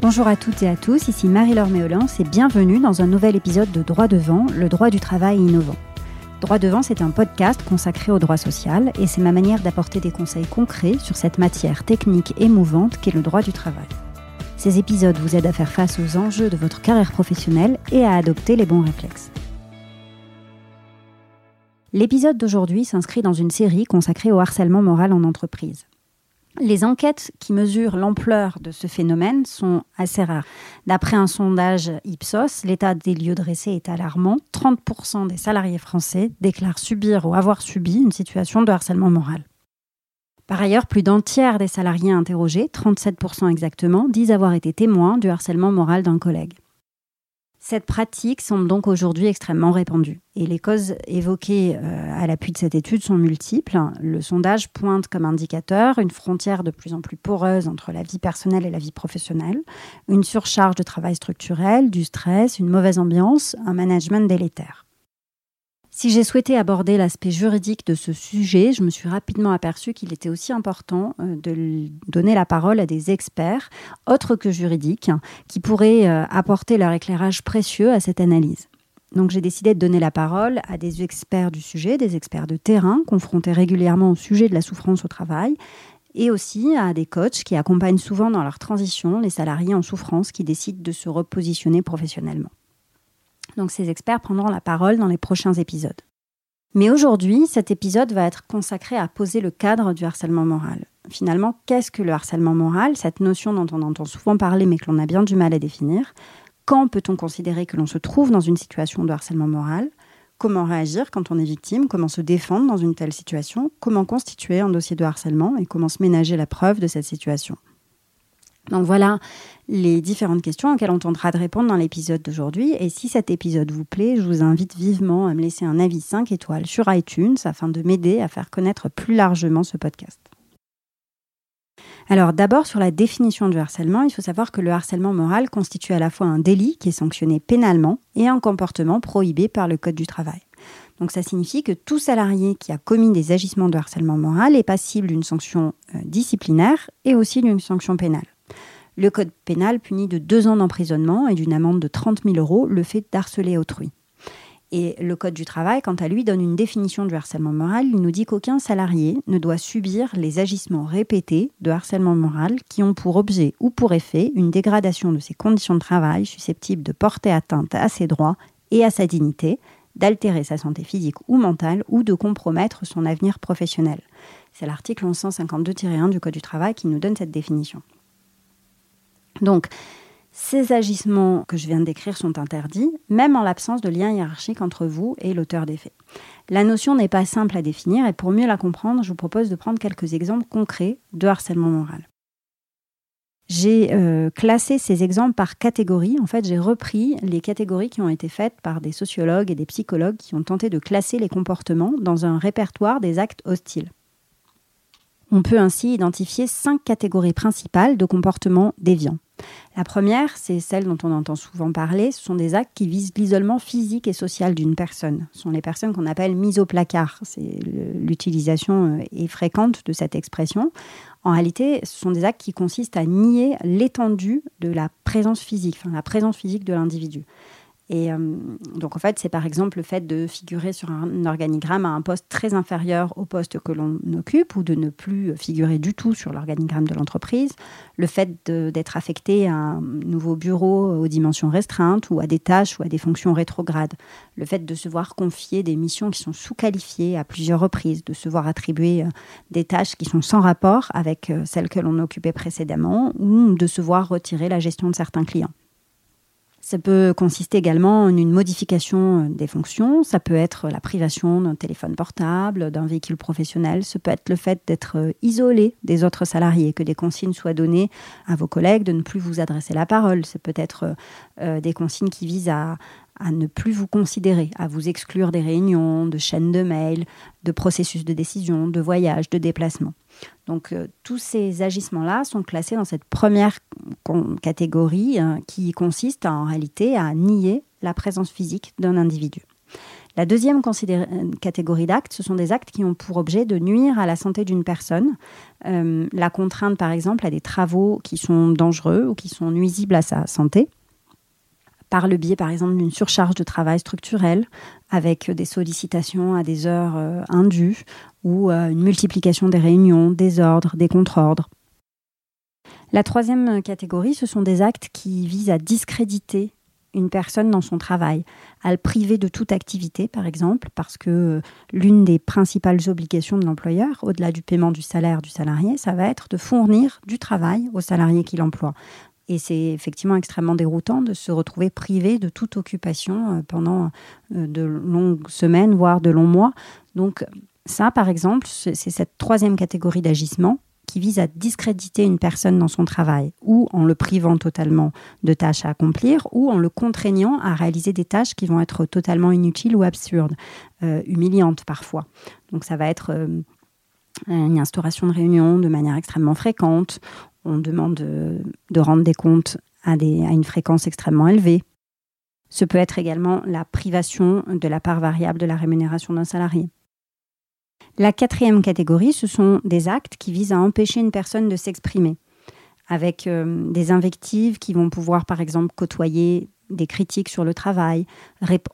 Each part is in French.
Bonjour à toutes et à tous, ici Marie-Laure Méolance et bienvenue dans un nouvel épisode de Droit devant, le droit du travail innovant. Droit devant, c'est un podcast consacré au droit social et c'est ma manière d'apporter des conseils concrets sur cette matière technique et mouvante qu'est le droit du travail. Ces épisodes vous aident à faire face aux enjeux de votre carrière professionnelle et à adopter les bons réflexes. L'épisode d'aujourd'hui s'inscrit dans une série consacrée au harcèlement moral en entreprise. Les enquêtes qui mesurent l'ampleur de ce phénomène sont assez rares. D'après un sondage Ipsos, l'état des lieux dressés est alarmant. 30% des salariés français déclarent subir ou avoir subi une situation de harcèlement moral. Par ailleurs, plus d'un tiers des salariés interrogés, 37% exactement, disent avoir été témoins du harcèlement moral d'un collègue. Cette pratique semble donc aujourd'hui extrêmement répandue. Et les causes évoquées euh, à l'appui de cette étude sont multiples. Le sondage pointe comme indicateur une frontière de plus en plus poreuse entre la vie personnelle et la vie professionnelle, une surcharge de travail structurel, du stress, une mauvaise ambiance, un management délétère. Si j'ai souhaité aborder l'aspect juridique de ce sujet, je me suis rapidement aperçu qu'il était aussi important euh, de donner la parole à des experts, autres que juridiques, qui pourraient euh, apporter leur éclairage précieux à cette analyse. Donc j'ai décidé de donner la parole à des experts du sujet, des experts de terrain, confrontés régulièrement au sujet de la souffrance au travail, et aussi à des coachs qui accompagnent souvent dans leur transition les salariés en souffrance qui décident de se repositionner professionnellement. Donc ces experts prendront la parole dans les prochains épisodes. Mais aujourd'hui, cet épisode va être consacré à poser le cadre du harcèlement moral. Finalement, qu'est-ce que le harcèlement moral? Cette notion dont on entend souvent parler mais que l'on a bien du mal à définir. Quand peut-on considérer que l'on se trouve dans une situation de harcèlement moral? Comment réagir quand on est victime? Comment se défendre dans une telle situation? Comment constituer un dossier de harcèlement? Et comment se ménager la preuve de cette situation? Donc voilà les différentes questions auxquelles on tentera de répondre dans l'épisode d'aujourd'hui. Et si cet épisode vous plaît, je vous invite vivement à me laisser un avis 5 étoiles sur iTunes afin de m'aider à faire connaître plus largement ce podcast. Alors d'abord sur la définition du harcèlement, il faut savoir que le harcèlement moral constitue à la fois un délit qui est sanctionné pénalement et un comportement prohibé par le Code du travail. Donc ça signifie que tout salarié qui a commis des agissements de harcèlement moral est passible d'une sanction euh, disciplinaire et aussi d'une sanction pénale. Le code pénal punit de deux ans d'emprisonnement et d'une amende de 30 000 euros le fait d'harceler autrui. Et le Code du travail, quant à lui, donne une définition du harcèlement moral. Il nous dit qu'aucun salarié ne doit subir les agissements répétés de harcèlement moral qui ont pour objet ou pour effet une dégradation de ses conditions de travail susceptibles de porter atteinte à ses droits et à sa dignité, d'altérer sa santé physique ou mentale ou de compromettre son avenir professionnel. C'est l'article 1152-1 du Code du travail qui nous donne cette définition. Donc, ces agissements que je viens de décrire sont interdits, même en l'absence de lien hiérarchique entre vous et l'auteur des faits. La notion n'est pas simple à définir et pour mieux la comprendre, je vous propose de prendre quelques exemples concrets de harcèlement moral. J'ai euh, classé ces exemples par catégorie. En fait, j'ai repris les catégories qui ont été faites par des sociologues et des psychologues qui ont tenté de classer les comportements dans un répertoire des actes hostiles. On peut ainsi identifier cinq catégories principales de comportements déviants. La première, c'est celle dont on entend souvent parler, ce sont des actes qui visent l'isolement physique et social d'une personne. Ce sont les personnes qu'on appelle mises au placard. L'utilisation euh, est fréquente de cette expression. En réalité, ce sont des actes qui consistent à nier l'étendue de la présence physique, la présence physique de l'individu. Et euh, donc, en fait, c'est par exemple le fait de figurer sur un organigramme à un poste très inférieur au poste que l'on occupe ou de ne plus figurer du tout sur l'organigramme de l'entreprise, le fait d'être affecté à un nouveau bureau aux dimensions restreintes ou à des tâches ou à des fonctions rétrogrades, le fait de se voir confier des missions qui sont sous-qualifiées à plusieurs reprises, de se voir attribuer euh, des tâches qui sont sans rapport avec euh, celles que l'on occupait précédemment ou de se voir retirer la gestion de certains clients. Ça peut consister également en une modification euh, des fonctions. Ça peut être la privation d'un téléphone portable, d'un véhicule professionnel. Ça peut être le fait d'être euh, isolé des autres salariés, que des consignes soient données à vos collègues de ne plus vous adresser la parole. Ça peut être euh, des consignes qui visent à, à ne plus vous considérer, à vous exclure des réunions, de chaînes de mails, de processus de décision, de voyages, de déplacements. Donc euh, tous ces agissements-là sont classés dans cette première catégorie hein, qui consiste en réalité à nier la présence physique d'un individu. La deuxième catégorie d'actes, ce sont des actes qui ont pour objet de nuire à la santé d'une personne. Euh, la contrainte, par exemple, à des travaux qui sont dangereux ou qui sont nuisibles à sa santé par le biais, par exemple, d'une surcharge de travail structurelle, avec des sollicitations à des heures euh, indues, ou euh, une multiplication des réunions, des ordres, des contre-ordres. La troisième catégorie, ce sont des actes qui visent à discréditer une personne dans son travail, à le priver de toute activité, par exemple, parce que l'une des principales obligations de l'employeur, au-delà du paiement du salaire du salarié, ça va être de fournir du travail au salarié qui l'emploie. Et c'est effectivement extrêmement déroutant de se retrouver privé de toute occupation euh, pendant euh, de longues semaines, voire de longs mois. Donc ça, par exemple, c'est cette troisième catégorie d'agissement qui vise à discréditer une personne dans son travail, ou en le privant totalement de tâches à accomplir, ou en le contraignant à réaliser des tâches qui vont être totalement inutiles ou absurdes, euh, humiliantes parfois. Donc ça va être une instauration de réunions de manière extrêmement fréquente, on demande de, rendre des comptes à, une fréquence extrêmement élevée. Ce peut être également la privation de la part variable de la rémunération d'un salarié. La quatrième catégorie, ce sont des actes qui visent à empêcher une personne de s'exprimer, avec euh, des invectives qui vont pouvoir, par exemple, côtoyer des critiques sur le travail,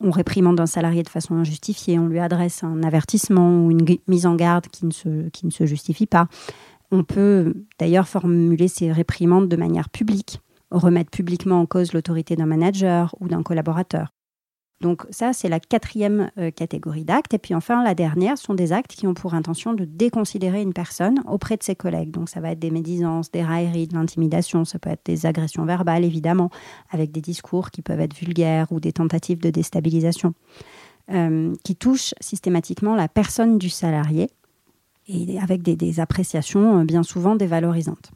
on réprimande un salarié de façon injustifiée, on lui adresse un avertissement ou une mise en garde qui ne se justifie pas. On peut d'ailleurs formuler ces réprimandes de manière publique, remettre publiquement en cause l'autorité d'un manager ou d'un collaborateur. Donc ça, c'est la quatrième euh, catégorie d'actes. Et puis enfin, la dernière sont des actes qui ont pour intention de déconsidérer une personne auprès de ses collègues. Donc ça va être des médisances, des railleries, de l'intimidation, ça peut être des agressions verbales, évidemment, avec des discours qui peuvent être vulgaires ou des tentatives de déstabilisation, euh, qui touchent systématiquement la personne du salarié et avec des appréciations euh, bien souvent dévalorisantes.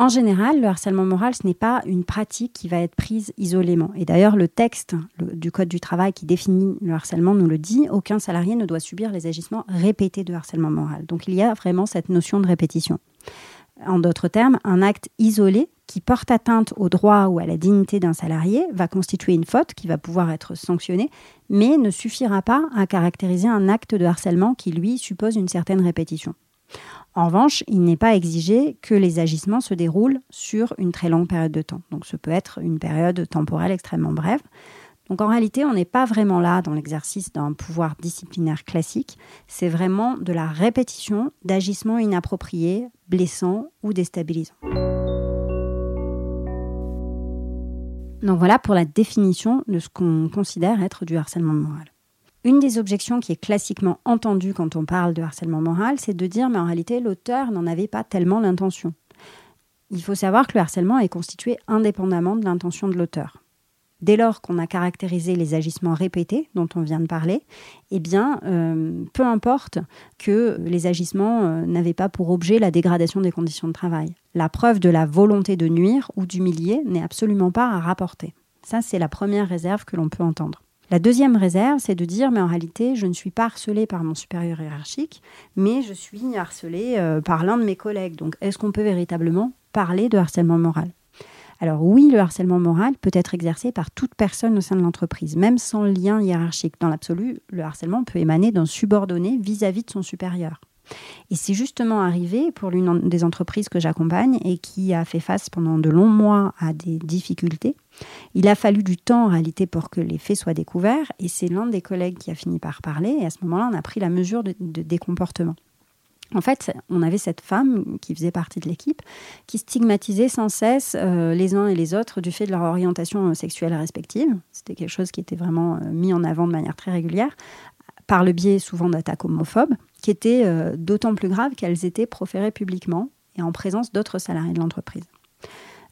En général, le harcèlement moral, ce n'est pas une pratique qui va être prise isolément. Et d'ailleurs, le texte du Code du travail qui définit le harcèlement nous le dit, aucun salarié ne doit subir les agissements répétés de harcèlement moral. Donc il y a vraiment cette notion de répétition. En d'autres termes, un acte isolé qui porte atteinte au droit ou à la dignité d'un salarié va constituer une faute qui va pouvoir être sanctionnée, mais ne suffira pas à caractériser un acte de harcèlement qui, lui, suppose une certaine répétition. En revanche, il n'est pas exigé que les agissements se déroulent sur une très longue période de temps. Donc ce peut être une période temporelle extrêmement brève. Donc en réalité, on n'est pas vraiment là dans l'exercice d'un pouvoir disciplinaire classique, c'est vraiment de la répétition d'agissements inappropriés, blessants ou déstabilisants. Donc voilà pour la définition de ce qu'on considère être du harcèlement moral. Une des objections qui est classiquement entendue quand on parle de harcèlement moral, c'est de dire mais en réalité l'auteur n'en avait pas tellement l'intention. Il faut savoir que le harcèlement est constitué indépendamment de l'intention de l'auteur. Dès lors qu'on a caractérisé les agissements répétés dont on vient de parler, eh bien, euh, peu importe que les agissements euh, n'avaient pas pour objet la dégradation des conditions de travail. La preuve de la volonté de nuire ou d'humilier n'est absolument pas à rapporter. Ça, c'est la première réserve que l'on peut entendre. La deuxième réserve, c'est de dire, mais en réalité, je ne suis pas harcelée par mon supérieur hiérarchique, mais je suis harcelée euh, par l'un de mes collègues. Donc, est-ce qu'on peut véritablement parler de harcèlement moral? Alors oui, le harcèlement moral peut être exercé par toute personne au sein de l'entreprise, même sans lien hiérarchique. Dans l'absolu, le harcèlement peut émaner d'un subordonné vis-à-vis de son supérieur. Et c'est justement arrivé pour l'une des entreprises que j'accompagne et qui a fait face pendant de longs mois à des difficultés. Il a fallu du temps en réalité pour que les faits soient découverts et c'est l'un des collègues qui a fini par parler et à ce moment-là on a pris la mesure de, des comportements. En fait, on avait cette femme qui faisait partie de l'équipe qui stigmatisait sans cesse euh, les uns et les autres du fait de leur orientation sexuelle respective. C'était quelque chose qui était vraiment euh, mis en avant de manière très régulière, par le biais souvent d'attaques homophobes, qui étaient euh, d'autant plus graves qu'elles étaient proférées publiquement et en présence d'autres salariés de l'entreprise.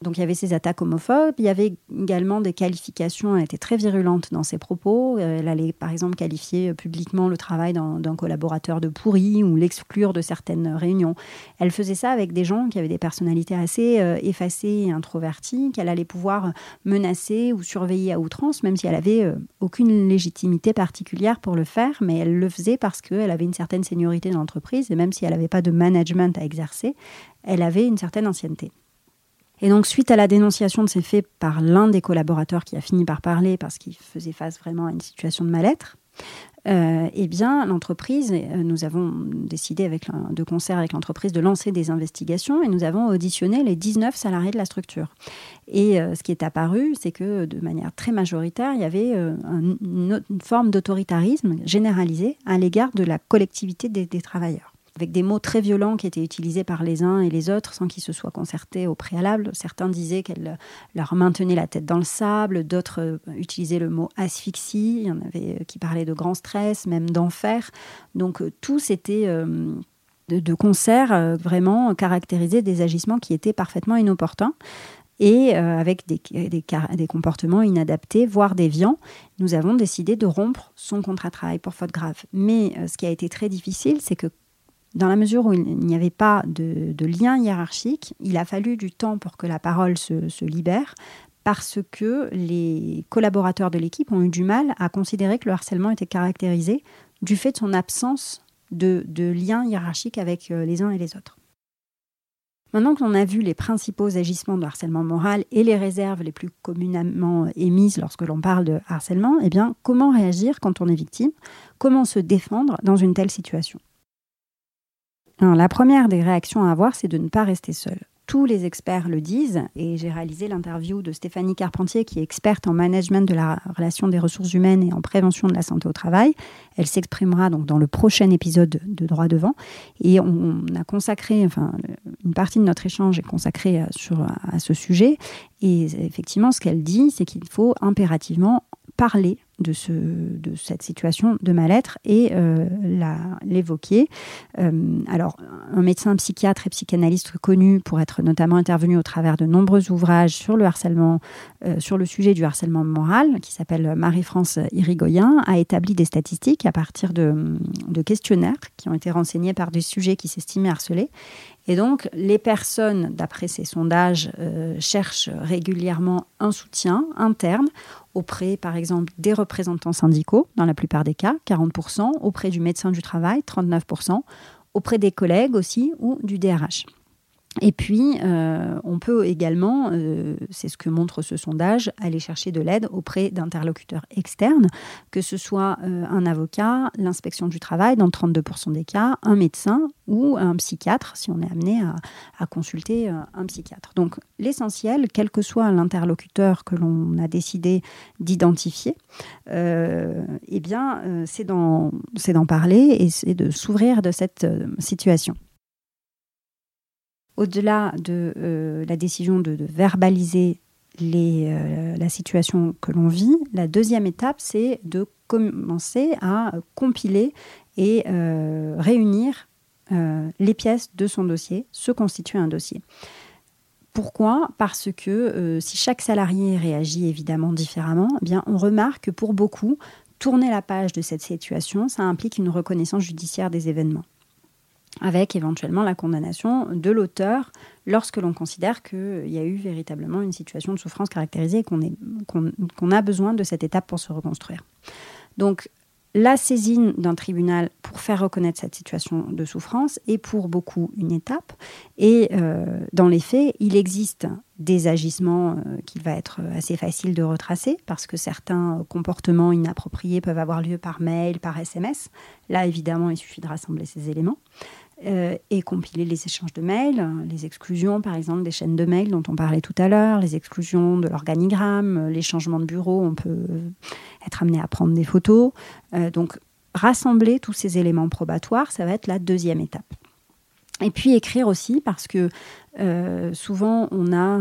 Donc il y avait ces attaques homophobes, il y avait également des qualifications, elle était très virulente dans ses propos. Euh, elle allait par exemple qualifier publiquement le travail d'un collaborateur de pourri ou l'exclure de certaines réunions. Elle faisait ça avec des gens qui avaient des personnalités assez euh, effacées et introverties, qu'elle allait pouvoir menacer ou surveiller à outrance, même si elle avait euh, aucune légitimité particulière pour le faire, mais elle le faisait parce qu'elle avait une certaine seniorité dans l'entreprise et même si elle n'avait pas de management à exercer, elle avait une certaine ancienneté. Et donc, suite à la dénonciation de ces faits par l'un des collaborateurs qui a fini par parler parce qu'il faisait face vraiment à une situation de mal-être, euh, eh bien, l'entreprise, euh, nous avons décidé de concert avec l'entreprise de lancer des investigations et nous avons auditionné les 19 salariés de la structure. Et euh, ce qui est apparu, c'est que de manière très majoritaire, il y avait une, forme d'autoritarisme généralisé à l'égard de la collectivité des travailleurs avec des mots très violents qui étaient utilisés par les uns et les autres sans qu'ils se soient concertés au préalable. Certains disaient qu'elle leur maintenait la tête dans le sable, d'autres euh, utilisaient le mot asphyxie, il y en avait euh, qui parlaient de grand stress, même d'enfer. Donc euh, tous étaient de, concert vraiment caractériser des agissements qui étaient parfaitement inopportuns et avec des, comportements inadaptés, voire déviants, nous avons décidé de rompre son contrat de travail pour faute grave. Mais ce qui a été très difficile, c'est que dans la mesure où il n'y avait pas de, lien hiérarchique, il a fallu du temps pour que la parole se, libère parce que les collaborateurs de l'équipe ont eu du mal à considérer que le harcèlement était caractérisé du fait de son absence de, lien hiérarchique avec euh, les uns et les autres. Maintenant que l'on a vu les principaux agissements de harcèlement moral et les réserves les plus communément émises lorsque l'on parle de harcèlement, eh bien, comment réagir quand on est victime? Comment se défendre dans une telle situation? La première des réactions à avoir, c'est de ne pas rester seul. Tous les experts le disent, et j'ai réalisé l'interview de Stéphanie Carpentier, qui est experte en management de la relation des ressources humaines et en prévention de la santé au travail. Elle s'exprimera donc dans le prochain épisode de Droit devant. Et on a consacré, enfin, une partie de notre échange est consacrée sur, à ce sujet. Et effectivement, ce qu'elle dit, c'est qu'il faut impérativement parler de, ce, de cette situation de mal-être et euh, l'évoquer. Euh, alors, un médecin psychiatre et psychanalyste connu pour être notamment intervenu au travers de nombreux ouvrages sur le harcèlement, euh, sur le sujet du harcèlement moral, qui s'appelle Marie-France Irigoyen, a établi des statistiques à partir de questionnaires qui ont été renseignés par des sujets qui s'estimaient harcelés. Et donc, les personnes, d'après ces sondages, euh, cherchent régulièrement un soutien interne auprès, par exemple, des représentants syndicaux, dans la plupart des cas, 40%, auprès du médecin du travail, 39%, auprès des collègues aussi, ou du DRH. Et puis, euh, on peut également, euh, c'est ce que montre ce sondage, aller chercher de l'aide auprès d'interlocuteurs externes, que ce soit euh, un avocat, l'inspection du travail dans 32% des cas, un médecin ou un psychiatre, si on est amené à, consulter un psychiatre. Donc, l'essentiel, quel que soit l'interlocuteur que l'on a décidé d'identifier, eh bien, c'est d'en parler et c'est de s'ouvrir de cette situation au-delà de euh, la décision de, verbaliser euh, la situation que l'on vit, la deuxième étape, c'est de commencer à compiler et euh, réunir les pièces de son dossier, se constituer un dossier. Pourquoi? Parce que si chaque salarié réagit évidemment différemment, eh bien on remarque que pour beaucoup, tourner la page de cette situation, ça implique une reconnaissance judiciaire des événements avec éventuellement la condamnation de l'auteur lorsque l'on considère qu'il y a eu véritablement une situation de souffrance caractérisée et qu'on a besoin de cette étape pour se reconstruire. Donc, la saisine d'un tribunal pour faire reconnaître cette situation de souffrance est pour beaucoup une étape. Et euh, dans les faits, il existe des agissements euh, qu'il va être assez facile de retracer parce que certains comportements inappropriés peuvent avoir lieu par mail, par SMS. Là, évidemment, il suffit de rassembler ces éléments. Euh, et compiler les échanges de mails, les exclusions par exemple des chaînes de mails dont on parlait tout à l'heure, les exclusions de l'organigramme, les changements de bureau, on peut être amené à prendre des photos. Euh, donc rassembler tous ces éléments probatoires, ça va être la deuxième étape. Et puis écrire aussi parce que euh, souvent on a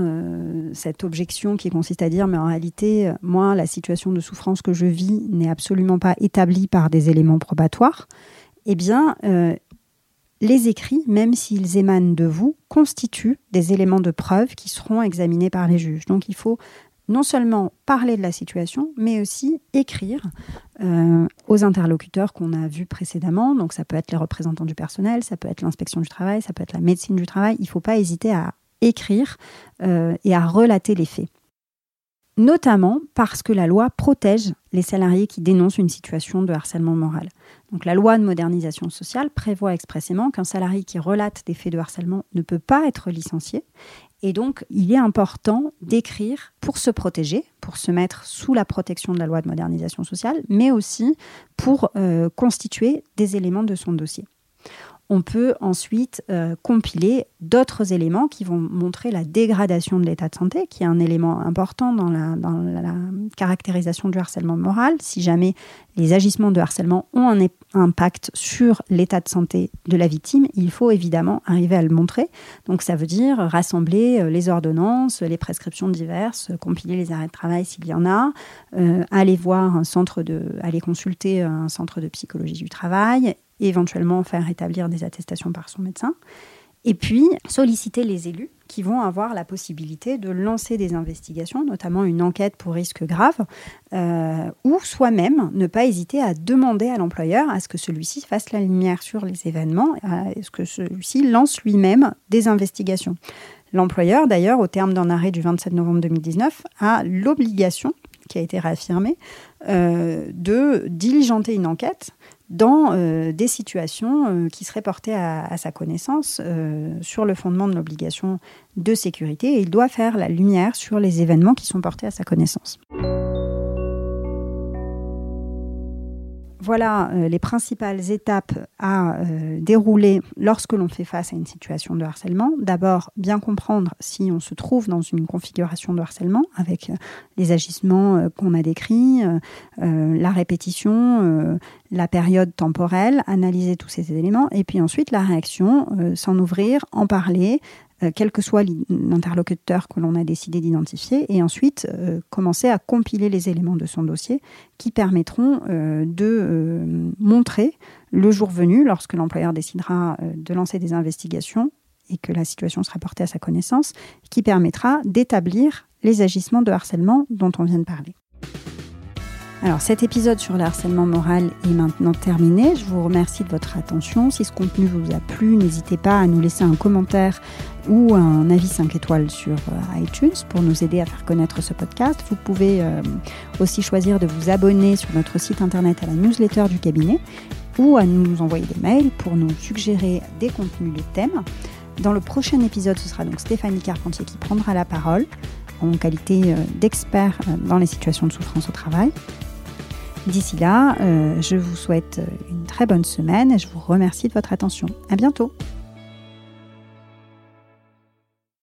cette objection qui consiste à dire mais en réalité moi la situation de souffrance que je vis n'est absolument pas établie par des éléments probatoires. Eh bien, les écrits, même s'ils émanent de vous, constituent des éléments de preuve qui seront examinés par les juges. Donc il faut non seulement parler de la situation, mais aussi écrire euh, aux interlocuteurs qu'on a vus précédemment. Donc ça peut être les représentants du personnel, ça peut être l'inspection du travail, ça peut être la médecine du travail. Il ne faut pas hésiter à écrire euh, et à relater les faits notamment parce que la loi protège les salariés qui dénoncent une situation de harcèlement moral. Donc la loi de modernisation sociale prévoit expressément qu'un salarié qui relate des faits de harcèlement ne peut pas être licencié. Et donc, il est important d'écrire pour se protéger, pour se mettre sous la protection de la loi de modernisation sociale, mais aussi pour euh, constituer des éléments de son dossier on peut ensuite euh, compiler d'autres éléments qui vont montrer la dégradation de l'état de santé, qui est un élément important dans la, caractérisation du harcèlement moral. Si jamais les agissements de harcèlement ont un impact sur l'état de santé de la victime, il faut évidemment arriver à le montrer. Donc ça veut dire rassembler euh, les ordonnances, les prescriptions diverses, compiler les arrêts de travail s'il y en a, euh, aller voir un centre de, aller consulter un centre de psychologie du travail et éventuellement faire établir des attestations par son médecin. Et puis solliciter les élus qui vont avoir la possibilité de lancer des investigations, notamment une enquête pour risque grave, euh, ou soi-même ne pas hésiter à demander à l'employeur à ce que celui-ci fasse la lumière sur les événements, à ce que celui-ci lance lui-même des investigations. L'employeur, d'ailleurs, au terme d'un arrêt du 27 novembre 2019, a l'obligation, qui a été réaffirmée, euh, de diligenter une enquête dans euh, des situations euh, qui seraient portées à, sa connaissance euh, sur le fondement de l'obligation de sécurité et il doit faire la lumière sur les événements qui sont portés à sa connaissance. Voilà euh, les principales étapes à euh, dérouler lorsque l'on fait face à une situation de harcèlement. D'abord, bien comprendre si on se trouve dans une configuration de harcèlement avec euh, les agissements qu'on a décrits, la répétition, la période temporelle, analyser tous ces éléments et puis ensuite la réaction, s'en ouvrir, en parler, euh, quel que soit l'interlocuteur que l'on a décidé d'identifier, et ensuite euh, commencer à compiler les éléments de son dossier qui permettront euh, de montrer le jour venu, lorsque l'employeur décidera de lancer des investigations et que la situation sera portée à sa connaissance, qui permettra d'établir les agissements de harcèlement dont on vient de parler. Alors cet épisode sur le harcèlement moral est maintenant terminé. Je vous remercie de votre attention. Si ce contenu vous a plu, n'hésitez pas à nous laisser un commentaire ou un avis 5 étoiles sur euh, iTunes pour nous aider à faire connaître ce podcast. Vous pouvez euh, aussi choisir de vous abonner sur notre site internet à la newsletter du cabinet ou à nous envoyer des mails pour nous suggérer des contenus de thèmes. Dans le prochain épisode, ce sera donc Stéphanie Carpentier qui prendra la parole en qualité euh, d'expert dans les situations de souffrance au travail. D'ici là, je vous souhaite une très bonne semaine et je vous remercie de votre attention. À bientôt!